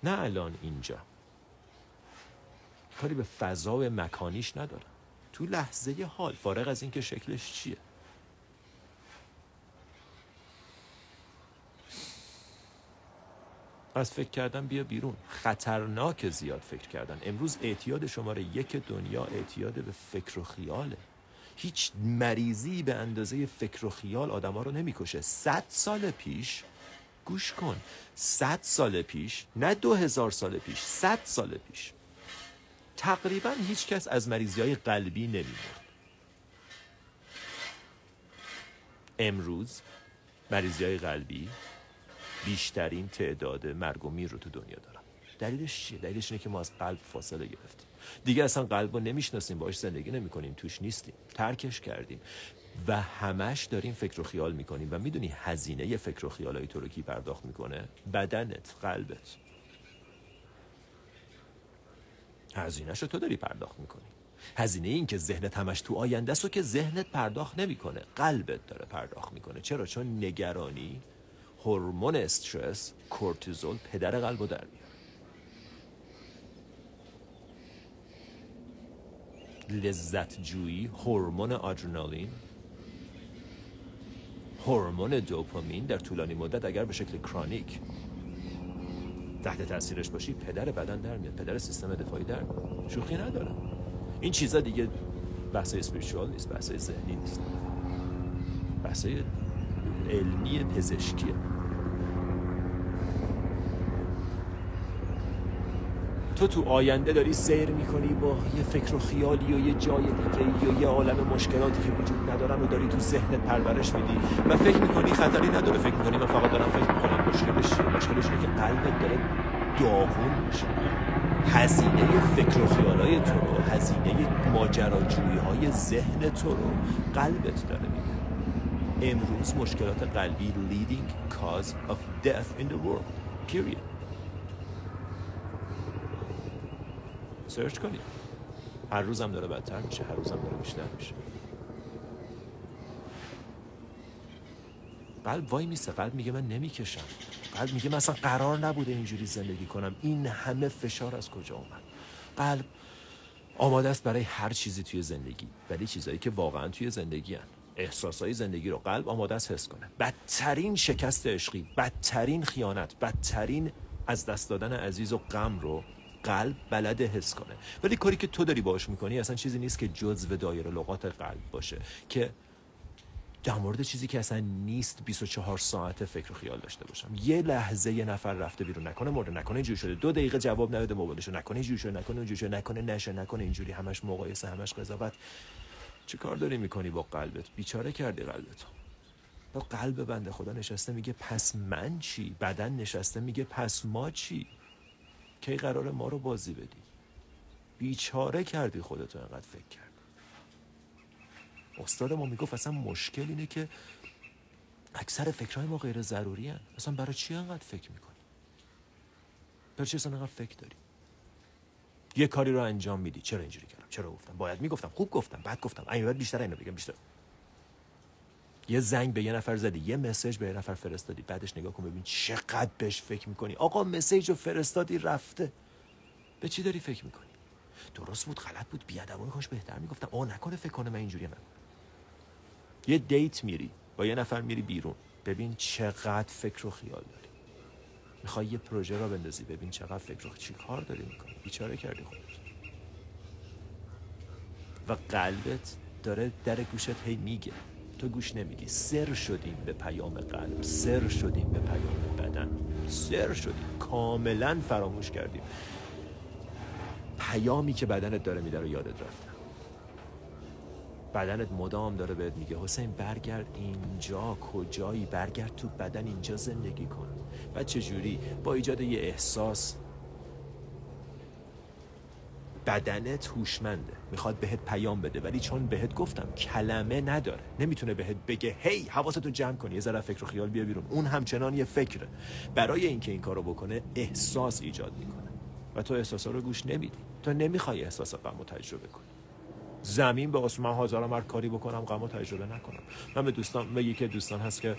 نه الان اینجا. کاری به فضا و مکانیش ندارم. تو لحظه حال. فارغ از اینکه شکلش چیه. از فکر کردن بیا بیرون. خطرناک زیاد فکر کردن. امروز اعتیاد شماره یک دنیا اعتیاد به فکر و خیاله. هیچ مریضی به اندازه فکر و خیال آدما رو نمی‌کشه. صد سال پیش گوش کن. صد سال پیش نه دو هزار سال پیش صد سال پیش. تقریبا هیچ کس از مریضی های قلبی نمیمرد. امروز مریضی های قلبی بیشترین تعداد مرگ و میر رو تو دنیا دارن. دلیلش چیه؟ دلیلش اینه که ما از قلب فاصله گرفتیم. دیگه اصلا قلب رو نمی‌شناسیم باش زندگی نمی کنیم توش نیستیم. ترکش کردیم. و همش داریم فکر و خیال می‌کنیم و می‌دونی هزینه فکر و خیال های تو رو کی پرداخت می‌کنه؟ بدنت قلبت. هزینه رو تو داری پرداخت می‌کنی. هزینه این که ذهنت همش تو آینده است و که ذهنت پرداخت نمی‌کنه. قلبت داره پرداخت می‌کنه. چرا؟ چون نگرانی هورمون استرس کورتیزول پدر قلب در میاره. لذت جویی هورمون آدرنالین هورمون دوپامین در طولانی مدت اگر به شکل کرانیک تحت تاثیرش باشی پدر بدن در میاد پدر سیستم دفاعی در میاد. شوخی نداره. این چیزا دیگه بحث اسپریچوال نیست بحث ذهنی نیست. بحث علمی پزشکیه. تو تو آینده داری سیر می‌کنی با یه فکر و خیالی و یه جای دیگه یا یه عالم مشکلاتی که وجود ندارن و داری تو ذهنت پرورش میدی و فکر می‌کنی خطری نداره فکر می‌کنی من فقط دارم فکر می‌کنم مشکلش چیه مشکلش اینه که قلبت داره داغون میشه. هزینه فکر و خیالای تو رو هزینه ماجراجویی های ذهن تو رو قلبت داره میده. امروز مشکلات قلبی leading cause of death in the world period. سرچ کنید هر روزم داره بدتر میشه هر روزم داره بیشتر میشه. قلب وای میسته قلب میگه من نمی‌کشم. قلب میگه من اصلا قرار نبوده اینجوری زندگی کنم. این همه فشار از کجا اومد؟ قلب آماده است برای هر چیزی توی زندگی ولی چیزایی که واقعا توی زندگی هن. احساسای زندگی رو قلب آماده است حس کنه. بدترین شکست عشقی بدترین خیانت بدترین از دست دادن عزیز و غم رو قلب بلده حس کنه. ولی کاری که تو داری باش می‌کنی اصلا چیزی نیست که جزو دایره لغات قلب باشه که در مورد چیزی که اصلا نیست 24 ساعت فکر و خیال داشته باشم. یه لحظه یه نفر رفته بیرون نکنه مرده نکنه اینجوری شده. دو دقیقه جواب نداده موبایلشو نکنه اینجوری شده نکنه اونجوری شده نکنه نشه نکنه اینجوری. همش مقایسه همش قضاوت. چه کار داری می‌کنی با قلبت؟ بیچاره کردی قلبت با قلب بنده خدا نشسته میگه پس من چی؟ بدن نشسته میگه پس ما چی؟ کی قرار ما رو بازی بدی؟ بیچاره کردی خودتو انقدر فکر کرد استاد ما می‌گفت اصلا مشکل اینه که اکثر فکرهای ما غیر ضروری هن. اصلا برای چی انقدر فکر می‌کنی؟ برای چی اصلا انقدر فکر داری؟ یه کاری رو انجام میدی. چرا اینجوری کردم؟ چرا گفتم؟ باید می‌گفتم. خوب گفتم. بعد گفتم. این بیشتر اینو بگم. بیشتر. یه زنگ به یه نفر زدی یه مسیج به یه نفر فرستادی. بعدش نگاه کن ببین چقدر بهش فکر می‌کنی. آقا مسیج رو فرستادی رفته. به چی داری فکر می‌کنی؟ درست بود غلط بود. بیادبانه کاش بهتر می‌گفتم. آ نکنه فکر کنه من اینجوری من یه دیت میری با یه نفر میری بیرون. ببین چقدر فکر و خیال داری. می‌خوای یه پروژه را بندازی ببین چقدر فکر و چی کار داری می‌کنی. بیچاره کردی خودت. و قلبت داره در گوشت هی میگه. تو گوش نمیدی. سر شدیم به پیام قلب. سر شدیم به پیام بدن. سر شدیم. کاملا فراموش کردیم. پیامی که بدنت داره میده رو یادت رفته بدنت مدام داره بهت میگه حسین برگرد اینجا. کجایی؟ برگرد تو بدن اینجا زندگی کن. و چجوری؟ با ایجاد یه احساس. بدنت هوشمنده می‌خواد بهت پیام بده ولی چون بهت گفتم کلمه نداره. نمی‌تونه بهت بگه هی hey, حواستو جمع کنی. یه ذره فکر و خیال بیا بیرون. اون همچنان یه فکره. برای اینکه این کارو بکنه احساس ایجاد می‌کنه. و تو احساسا رو گوش نمیدی. تو نمی‌خوای احساس غم تجربه کنی. زمین به من حاضرم هر کاری بکنم غم تجربه نکنم. من به دوستان به یکی دوستان هست که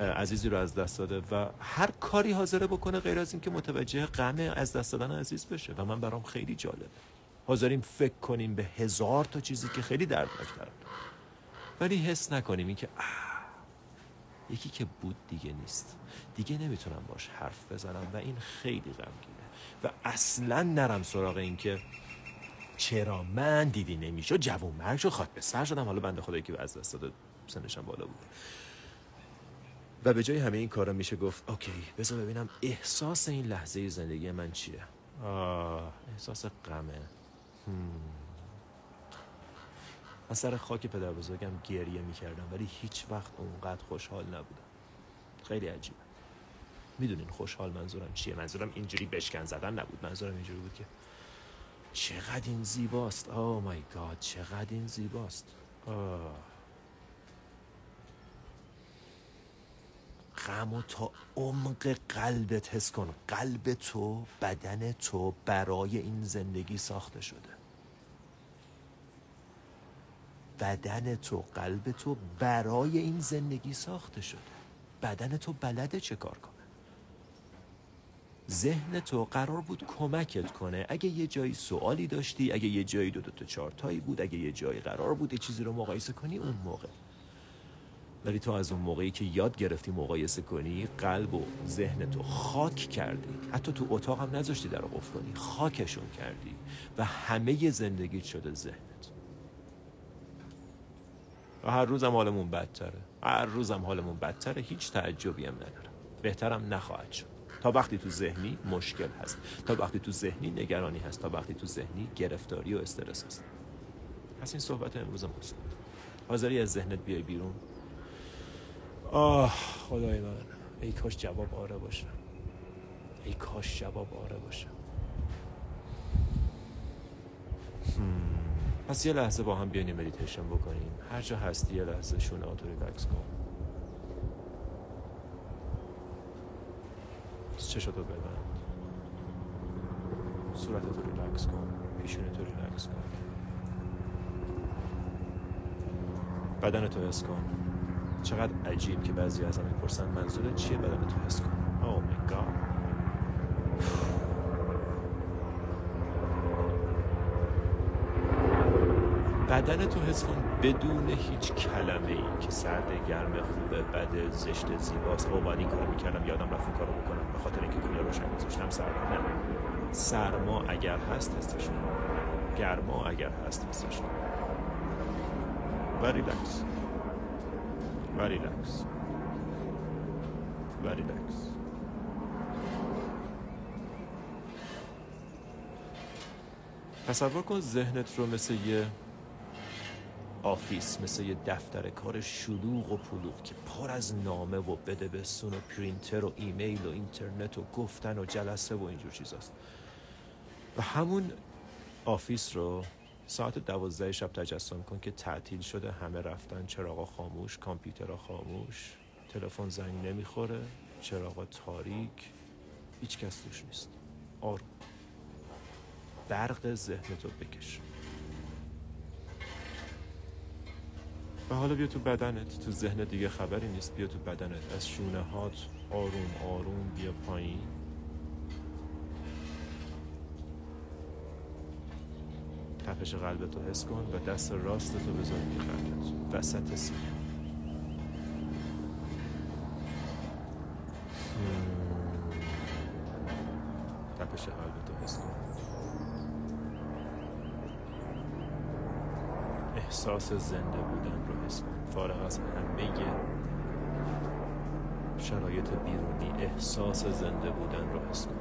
عزیزی رو از دست داده و هر کاری حاضره بکنه غیر از اینکه متوجه غم از دست دادن عزیز بشه. و من برام خیلی جالبه. حاضریم فکر کنیم به هزار تا چیزی که خیلی دردناکتره ولی حس نکنیم این که یکی که بود دیگه نیست. دیگه نمی‌تونم باش حرف بزنم و این خیلی غمگینه. و اصلا نرم سراغ این که چرا من دیدی نمیشه جوون مرگ شد خاک به سر شدم حالا بنده خدایی که از دست داده سنشم بالا بود و به جای همه این کارا میشه گفت اوکی بذار ببینم احساس این لحظه زندگی من چیه. آه احساس غمه. من سر خاک پدر بزرگم گریه می‌کردم ولی هیچ وقت اونقدر خوشحال نبودم. خیلی عجیبه. می‌دونین خوشحال منظورم چیه؟ منظورم اینجوری بشکن زدن نبود. منظورم اینجوری بود که چقدر این زیباست. او مای گاد چقدر این زیباست. غم و تا عمق قلبت حس کن قلب تو بدن تو برای این زندگی ساخته شده. بدن تو قلب تو برای این زندگی ساخته شده. بدن تو بلده چه کار کنه؟ ذهن تو قرار بود کمکت کنه. اگه یه جایی سوالی داشتی اگه یه جایی دو دو تا چارتایی بود اگه یه جایی قرار بود یه چیزی رو مقایسه کنی اون موقع. ولی تو از اون موقعی که یاد گرفتی مقایسه کنی قلب و ذهن تو خاک کردی. حتی تو اتاق هم نذاشتی در قفل کنی خاکشون کردی. و همه زندگیت شده ذهنت. و هر روزم حالمون بدتره. هر روزم حالمون بدتره. هیچ تعجبی هم نداره بهترم نخواهد شد. تا وقتی تو ذهنی مشکل هست. تا وقتی تو ذهنی نگرانی هست. تا وقتی تو ذهنی گرفتاری و استرس هست. پس این صحبت امروز ماست حاضری از ذهنت بیای بیرون؟ آه خدای من. ای کاش جواب آره باشه. ای کاش جواب آره باشه. پس یه لحظه با هم بیانیم مدیتیشن بکنیم. هر جا هستی یه لحظه شونه آتو ریلکس کن. چشاتو ببند. صورتتو ریلکس کن. پیشونتو ریلکس کن. بدنتو حس کن. چقدر عجیب که بعضی از هم می‌پرسن منظور چیه بدنتو حس کن. Oh my god. بدن تو حس کن. بدون هیچ کلمه ای که سرد گرم خوبه بد زشت زیباست. او باید این کارو می‌کردم. یادم رفت کارو بکنم. به خاطر اینکه کولر روشن گذاشتم سرما. نه. سرما اگر هست هستش گرما اگر هست هستش و ریلکس و ریلکس و ریلکس تصور کن ذهنت رو مثل یه office مثل یه دفتر کار شلوغ و پلوغ که پر از نامه و بده بسون و پرینتر و ایمیل و اینترنت و گفتن و جلسه و اینجور چیزاست. و همون office رو ساعت دوازده شب تجسم کن که تعطیل شده همه رفتن چراغا خاموش کامپیوترها خاموش تلفن زنگ نمی‌خوره چراغا تاریک هیچ کس توش نیست. آروم. برق ذهنتو بکش. و حالا بیا تو بدنت تو ذهن دیگه خبری نیست. بیا تو بدنت. از شونه هات آروم آروم بیا پایین. تپش قلبتو حس کن و دست راستتو بذار قلبت وسط سینه تپش قلبتو حس کن احساس زنده بودن رو حس فارغ از همه شرایط بیرونی احساس زنده بودن رو حس کن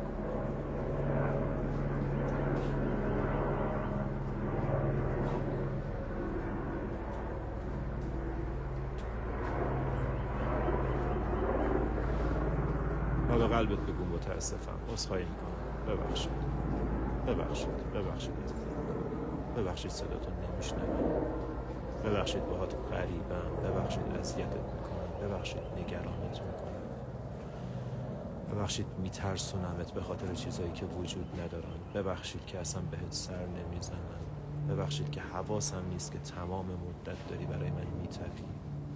و به قلبت بگو متاسفم. عذرخواهی می‌کنم. ببخشید. ببخشید. ببخشید. ببخشید. صداتون نمیشنوم. ببخشید باهات قریبم ببخشید اذیتت می‌کنم ببخشید نگرانت می‌کنم. ببخشید میترسونمت به خاطر چیزایی که وجود ندارن. ببخشید که اصلا بهت سر نمی‌زنم. ببخشید که حواسم نیست که تمام مدت داری برای من میتپی.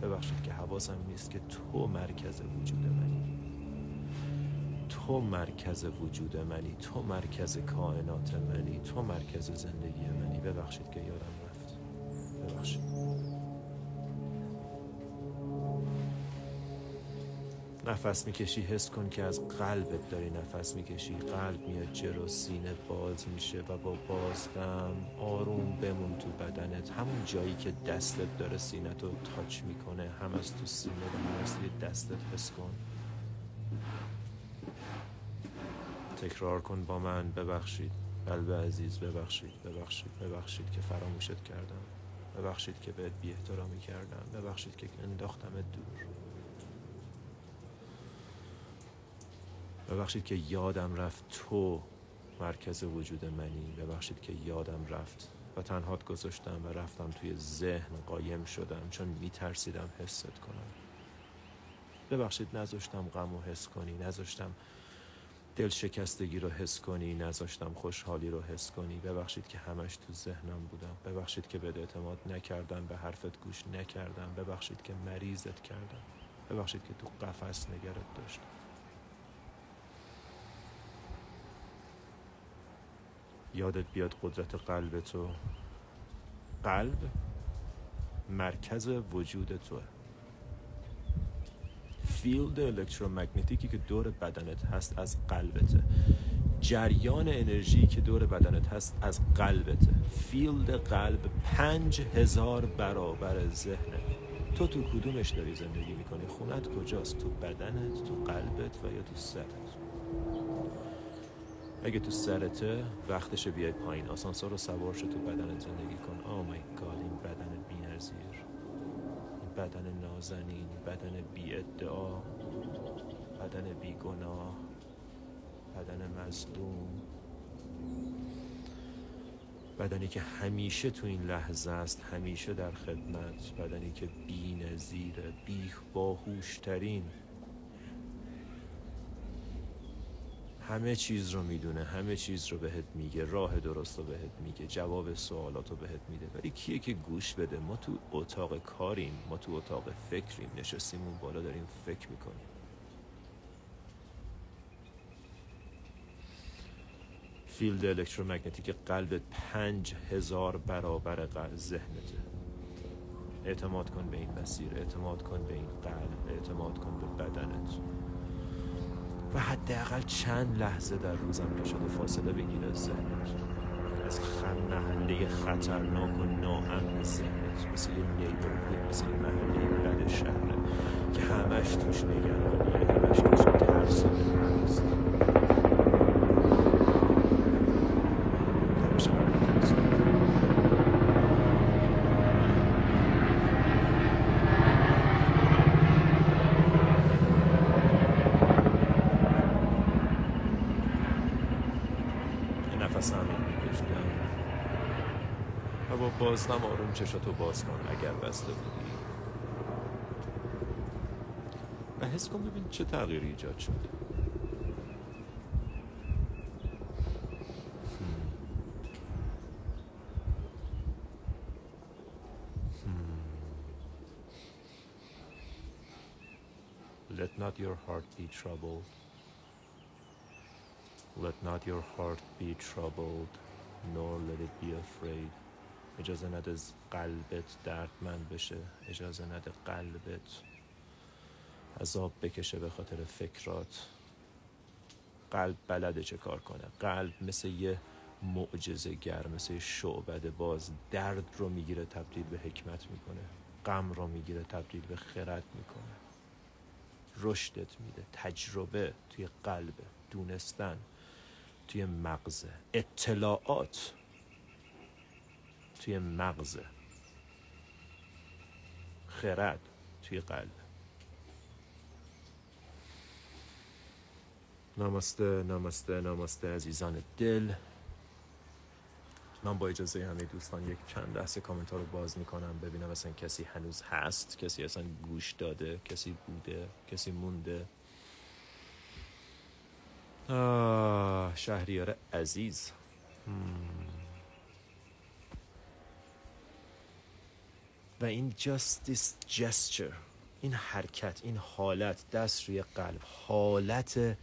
ببخشید که حواسم نیست که تو مرکز وجود منی. تو مرکز وجود منی. تو مرکز کائنات منی. تو مرکز زندگی منی. ببخشید که یادم نفس می‌کشی حس کن که از قلبت داری نفس می‌کشی. قلب میاد جلو سینه باز میشه و با بازدم آروم بمون تو بدنت. همون جایی که دستت داره سینه تو تاچ می‌کنه. هم از تو سینه و هم از دستت حس کن. تکرار کن با من. ببخشید. قلب عزیز ببخشید. ببخشید. ببخشید که فراموشت کردم. ببخشید که بهت بی احترامی کردم. ببخشید که انداختمت دور. ببخشید که یادم رفت تو مرکز وجود منی. ببخشید که یادم رفت و تنهات گذاشتم و رفتم توی ذهن قایم شدم چون میترسیدم حست کنم. ببخشید نذاشتم غم و حس کنی نذاشتم دل شکستگی رو حس کنی نذاشتم خوشحالی رو حس کنی. ببخشید که همش تو ذهنم بودم. ببخشید که به اعتماد نکردم به حرفت گوش نکردم. ببخشید که مریضت کردم. ببخشید که تو قفس نگرت داشتم. یادت بیاد قدرت قلب تو. قلب مرکز وجود توه. field electromagnetic ی که دور بدنت هست از قلبته. جریان انرژی که دور بدنت هست از قلبته. field قلب پنج هزار برابر ذهنه. تو تو کدومش داری زندگی می‌کنی؟ خونت کجاست؟ تو بدنت تو قلبت و یا تو سرت؟ اگه تو سرته وقتش بیای پایین. آسانسور رو سوار شو تو بدن زندگی کن. oh my god این بدن بی نظیر این بدن نازنین بدن بی ادعا بدن بی گناه بدن مظلوم. بدنی که همیشه تو این لحظه است همیشه در خدمت. بدنی که بی نظیره بی باهوشترین همه چیز رو می‌دونه همه چیز رو بهت میگه راه درست رو بهت میگه جواب سوالات رو بهت میده. ولی کیه که گوش بده؟ ما تو اتاق کاریم ما تو اتاق فکریم نشستیم اون بالا داریم فکر می‌کنیم. field electromagnetic قلب پنج هزار برابر قلب ذهنته. اعتماد کن به این مسیر اعتماد کن به این قلب اعتماد کن به بدنت. و حداقل چند لحظه در روزم که شده فاصله بگیر از ذهنت. از خود محله خطرناک و ناامن ذهنت مثل یه neighborhood مثل یه محله بد شهره که همش توش نگرانیه همش توش ترس و است نفس عمیق بکش بازدم آروم چشاتو باز کن اگر بسته بودی و حس کن ببین چه تغییری ایجاد شد Let not your heart be troubled. Let not your heart be troubled, nor let it be afraid. اجازه نده قلبت دردمند بشه اجازه نده قلبت عذاب بکشه به خاطر فکرات. قلب بلده چه کار کنه؟ قلب مثل یه معجزه گر مثل شعبد باز درد رو می‌گیره تبدیل به حکمت می‌کنه. غم رو می‌گیره تبدیل به خرد می‌کنه. رشدت میده. تجربه توی قلب دونستن توی مغزه. اطلاعات توی مغزه خرد توی قلب. نامسته نامسته نامسته عزیزان دل. من با اجازه همه دوستان یک چند لحظه کامنت ها رو باز می‌کنم ببینم اصلا کسی هنوز هست کسی اصلا گوش داده کسی بوده کسی مونده. آه شهریار عزیز. این gesture gesture این حرکت این حالت دست روی قلب حالت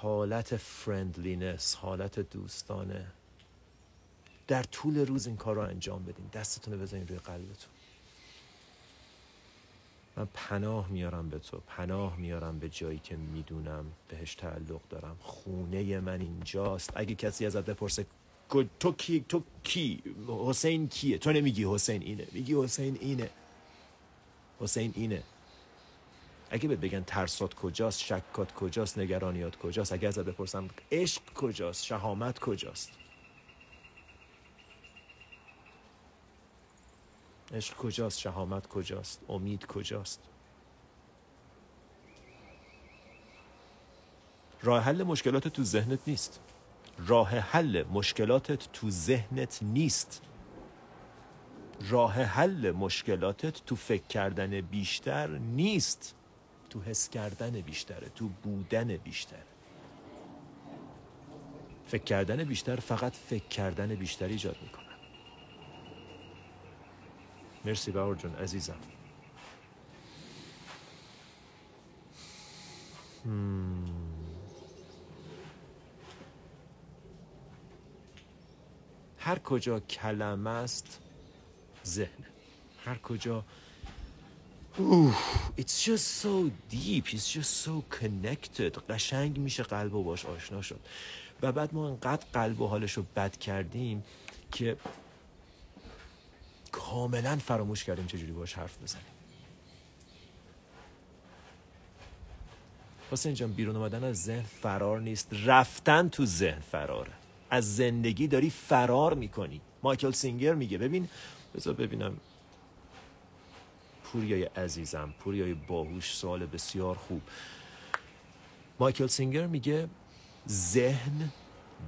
حالت friendliness حالت دوستانه. در طول روز این کار رو انجام بدین. دستتون رو بزنین روی قلبتون. من پناه میارم به تو. پناه میارم به جایی که می‌دونم بهش تعلق دارم. خونه من اینجاست. اگه کسی ازت بپرسه تو کی تو کی؟ حسین کیه؟ تو نمیگی حسین اینه. میگی حسین اینه. حسین اینه. اگه بهت بگن ترسات کجاست شکات کجاست نگرانیات کجاست اگه ازت بپرسم عشق کجاست شهامت کجاست؟ عشق کجاست شهامت کجاست امید کجاست؟ راه حل مشکلات تو ذهنت نیست. راه حل مشکلاتت تو ذهنت نیست. راه حل مشکلاتت تو فکر کردن بیشتر نیست. تو حس کردن بیشتره تو بودن بیشتر. فکر کردن بیشتر فقط فکر کردن بیشتر ایجاد می‌کنه. مرسی باور جون عزیزم. هر کجا کلمه است ذهن. هر کجا. it's just so deep it's just so connected. قشنگ میشه قلب و باش آشنا شد. و بعد ما انقدر قلب و حالش رو بد کردیم که کاملا فراموش کردیم چجوری باش حرف بزنیم. حسین جان بیرون اومدن از ذهن فرار نیست رفتن تو ذهن فراره. از زندگی داری فرار می‌کنی. مایکل سینگر میگه ببین بذار ببینم. پوریای عزیزم پوریای باهوش سوال بسیار خوب. مایکل سینگر میگه ذهن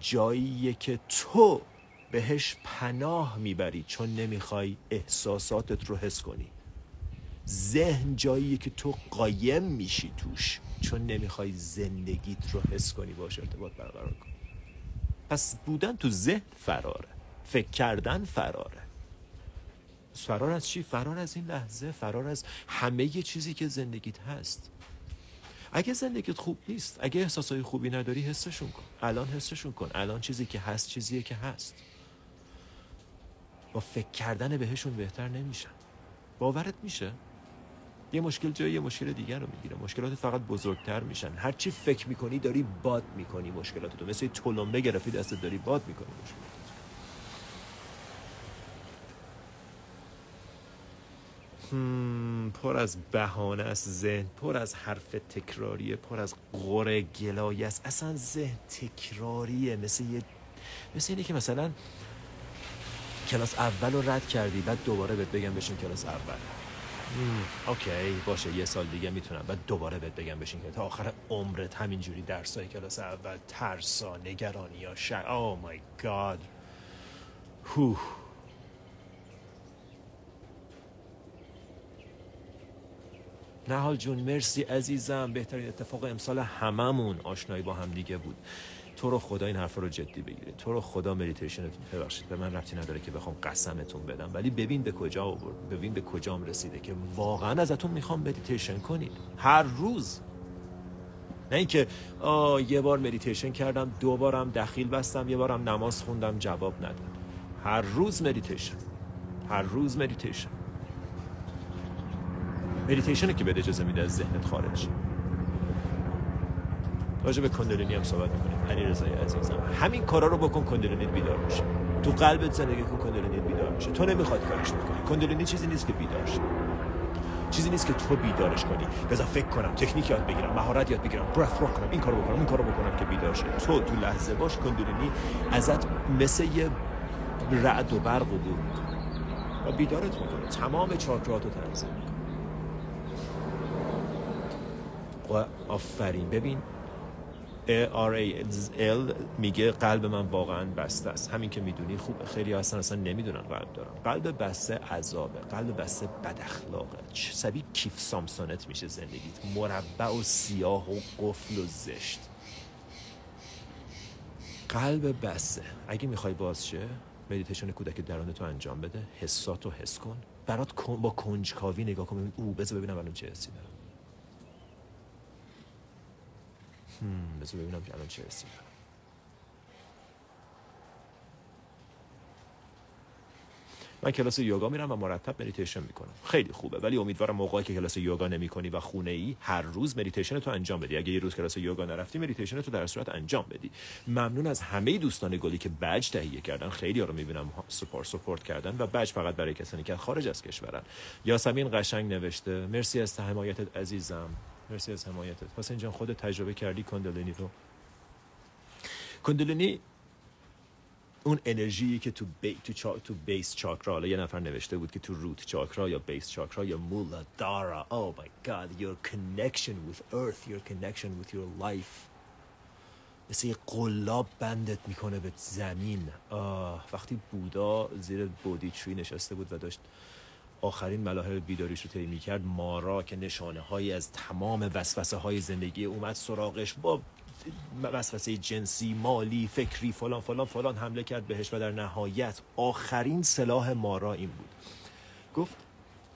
جاییه که تو بهش پناه می‌بری چون نمی‌خوای احساساتت رو حس کنی. ذهن جاییه که تو قایم میشی توش چون نمی‌خوای زندگیت رو حس کنی. باش ارتباط برقرار کنی پس بودن تو ذهن فراره. فکر کردن فراره. فرار از چی؟ فرار از این لحظه فرار از همه چیزی که زندگیت هست. اگه زندگیت خوب نیست اگه احساسای خوبی نداری حسشون کن. الان حسشون کن. الان چیزی که هست چیزیه که هست. با فکر کردن بهشون بهتر نمیشن. باورت میشه؟ یه مشکل جای یه مشکل دیگر رو می‌گیره. مشکلات فقط بزرگتر میشن. هر چی فکر می‌کنی داری باد می‌کنی مشکلاتتو مثل تلمبه گرفتی دستت داری باد می‌کنی مشکلات پر از بهانه است ذهن. پر از حرف تکراریه. پر از غره گلایه است. اصلا ذهن تکراریه. مثل یه مثل اینه که مثلا کلاس اول رو رد کردی بعد دوباره بهت بگم بشین کلاس اول. اوکی باشه یه سال دیگه می‌تونم. بعد دوباره بهت بگم بشین که تا آخر عمرت همینجوری درسای کلاس اول ترسا نگرانی یا شر. او مای گاد هوه نهال جون مرسی عزیزم. بهترین اتفاق امسال هممون آشنایی با هم دیگه بود. تو رو خدا این حرف رو جدی بگیرید تو رو خدا مدیتیشن ببخشید. به من ربطی نداره که بخوام قسمتون بدم. ولی ببین به کجا آورد. ببین به کجام رسیده که واقعا ازتون می‌خوام مدیتیشن کنید. هر روز. نه اینکه یه بار مدیتیشن کردم دو بارم دخیل بستم یه بارم نماز خوندم جواب نداد. هر روز مدیتیشن هر روز مدیتیشن مدیتیشنه که بده اجازه میده از ذهنت خارج راجع به کندلینی هم صحبت می‌کنیم. علی رضای عزیزم همین کارا رو بکن کندلینیت بیدار میشه تو قلبت زندگی کن کندلینیت بیدار میشه تو نمی‌خواد کارش بکنی. کندلینی چیزی نیست که بیدار شه. چیزی نیست که تو بیدارش کنی. بذار فکر کنم تکنیک یاد بگیرم مهارت یاد بگیرم breath رو کنم این کارو بکنم این کارو بکنم که بیدار شه. تو تو لحظه باش کندلینی ازت مثل یه رعد و برق عبور می‌کنه. و بیدارت می‌کنه. تمام چاکراتو تنظیم و آفرین. ببین L میگه قلب من واقعا بسته است. همین که می‌دونی خوب خیلی هستن اصلا نمی‌دونن قلب دارن. قلب بسته عذابه. قلب بسته بد اخلاقه سبی کیف سامسونت میشه زندگیت. مربع و سیاه و قفل و زشت. قلب بسته. اگه می‌خوای باز شه مدیتیشن کودک درونتو انجام بده. حساتو حس کن. برات با کنجکاوی نگاه کن. او بذار ببینم الان چه حسی دارم بذار ببینم که الان چه رسیدم من کلاس یوگا میرم و مرتب مدیتیشن می‌کنم خیلی خوبه ولی امیدوارم موقعی که کلاس یوگا نمی‌کنی و خونه ای هر روز مدیتیشنتو انجام بدی اگه یه روز کلاس یوگا نرفتی مدیتیشنتو در صورت انجام بدی ممنون از همه دوستان گلی که بج تهیه کردن خیلی ها رو می‌بینم سپورت سپورت کردن و بج فقط برای کسانی که خارج از کشورن یاسمین قشنگ نوشته مرسی از حمایتت عزیزم مرسی از حمایتت. حسین جان خود تجربه کردی کندلینی رو؟ کندلینی اون انرژی که تو بی تو, چا... تو بیس چاکرا حالا یه نفر نوشته بود که تو روت چاکرا یا بیس چاکرا یا مولا دارا. Oh my god your connection with earth your connection with your life. مثل یه قلاب بندت می‌کنه به زمین. آه. وقتی بودا زیر بودی تری نشسته بود و داشت آخرین ملاحل بیداریش رو طی کرد مارا که نشانه هایی از تمام وسوسه های زندگی اومد سراغش با وسوسه جنسی مالی فکری فلان فلان فلان حمله کرد بهش و در نهایت آخرین سلاح مارا این بود. گفت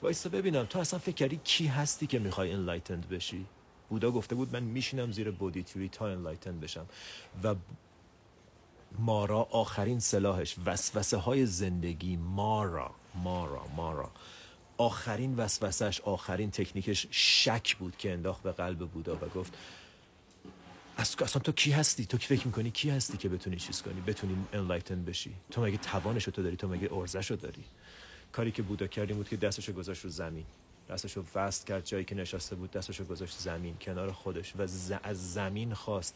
وایستا ببینم تو اصلا فکر کردی کی هستی که می‌خوای انلایتند بشی؟ بودا گفته بود من میشینم زیر Bodhi tree تا enlightened بشم. و مارا آخرین سلاحش وسوسه های زندگی مارا مارا مارا آخرین وسوسش آخرین تکنیکش شک بود که انداخت به قلب بودا و گفت اصلا تو کی هستی؟ تو کی فکر می‌کنی؟ کی هستی که بتونی چیز کنی؟ بتونی enlighten بشی؟ تو مگه توانشو داری؟ تو مگه ارزشو داری؟ کاری که بودا کرد این بود که دستشو گذاشت رو زمین. دستشو وصل کرد جایی که نشسته بود دستشو گذاشت زمین کنار خودش و از زمین خواست.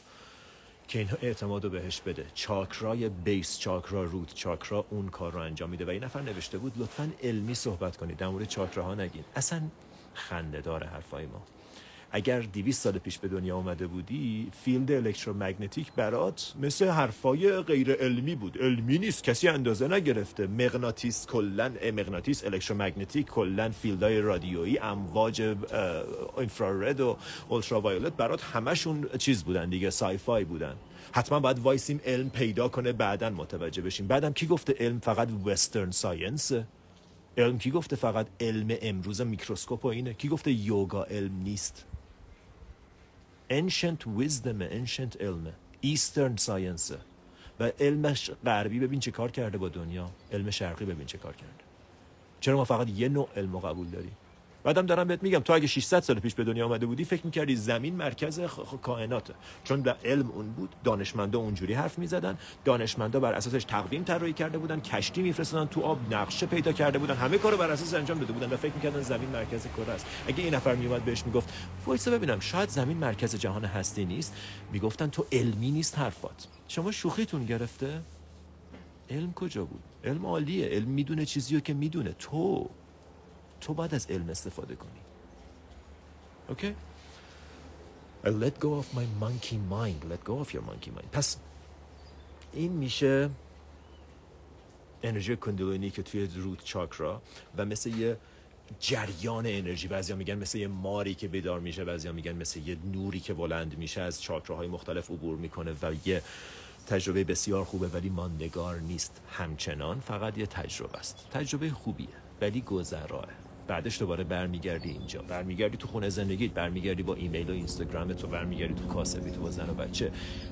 که این اعتماد رو بهش بده. چاکرای base چاکرا root چاکرا اون کار رو انجام میده. و این نفر نوشته بود لطفا علمی صحبت کنید. در مورد چاکراها نگین. اصلا خنده داره حرفای ما. اگر 200 سال پیش به دنیا آمده بودی field electromagnetic برات مثل حرفای غیر علمی بود. علمی نیست کسی اندازه نگرفته. مغناطیس کلا مغناطیس electromagnetic کلا field های رادیویی امواج infrared و ultraviolet برات همشون چیز بودن دیگه sci-fi بودن. حتما باید وایسیم علم پیدا کنه بعدا متوجه بشیم. بعدم کی گفته علم فقط western science علم کی گفته فقط علم امروز میکروسکوپ و اینه؟ کی گفته یوگا علم نیست؟ Ancient wisdom ancient علم eastern science. و علم غربی ببین چه کار کرده با دنیا. علم شرقی ببین چه کار کرده. چرا ما فقط یه نوع علم قبول داریم؟ بعدم دارم بهت میگم تو اگه 600 سال پیش به دنیا آمده بودی فکر می‌کردی زمین مرکز کائناته. چون در علم اون بود دانشمندا اونجوری حرف می‌زدن دانشمندا بر اساسش تقویم طراحی کرده بودن کشتی میفرستادن تو آب نقشه پیدا کرده بودن همه کارو بر اساس انجام داده بودن و فکر می‌کردن زمین مرکز کره است. اگه این نفر میومد بهش می‌گفت وایسا ببینم شاید زمین مرکز جهان هستی نیست. می‌گفتن تو علمی نیست حرفات. شما شوخیتون گرفته؟ علم کجا بود؟ علم عالیه علم می‌دونه چیزیو که می‌دونه. تو تو باید از علم استفاده کنی. اوکی I let go of my monkey mind. Let go of your monkey mind. پس این میشه انرژی کندولینی که توی روت چاکرا و مثل یه جریان انرژی. بعضیا میگن مثل یه ماری که بیدار میشه بعضیا میگن مثل یه نوری که بلند میشه از چاکراهای مختلف عبور می‌کنه و یه تجربه بسیار خوبه ولی ماندگار نیست. همچنان فقط یه تجربه است. تجربه خوبیه ولی گذراه بعدش دوباره برمیگردی اینجا. برمیگردی تو خونه زندگیت برمیگردی با ایمیل و اینستاگرام تو برمیگردی تو کاسبی تو با زن و بچه.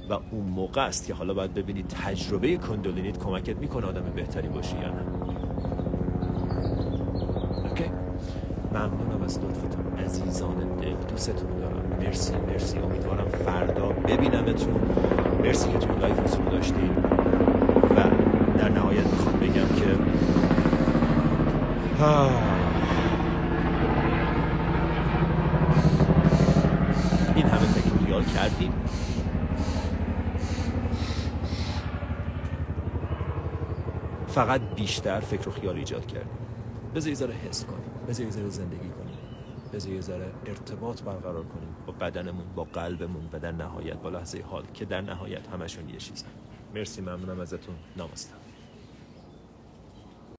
و اون موقع است که حالا باید ببینی تجربه کندولینیت کمکت می‌کنه آدم بهتری باشی یا نه. اوکی؟ ممنونم از لطفتون. عزیزان دل دوستتون دارم. مرسی مرسی. امیدوارم فردا ببینمتون. مرسی که تو live رو داشتید و در نهایت بگم که این همه فکر و خیال کردیم. فقط بیشتر فکر و خیال ایجاد کردیم. بذار یه ذره حس کنیم. بذار یه ذره زندگی کنیم. بذار یه ذره ارتباط برقرار کنیم. با بدنمون با قلبمون و در نهایت با لحظه حال که در نهایت همشون یه چیزن. مرسی ممنونم ازتون. نامستم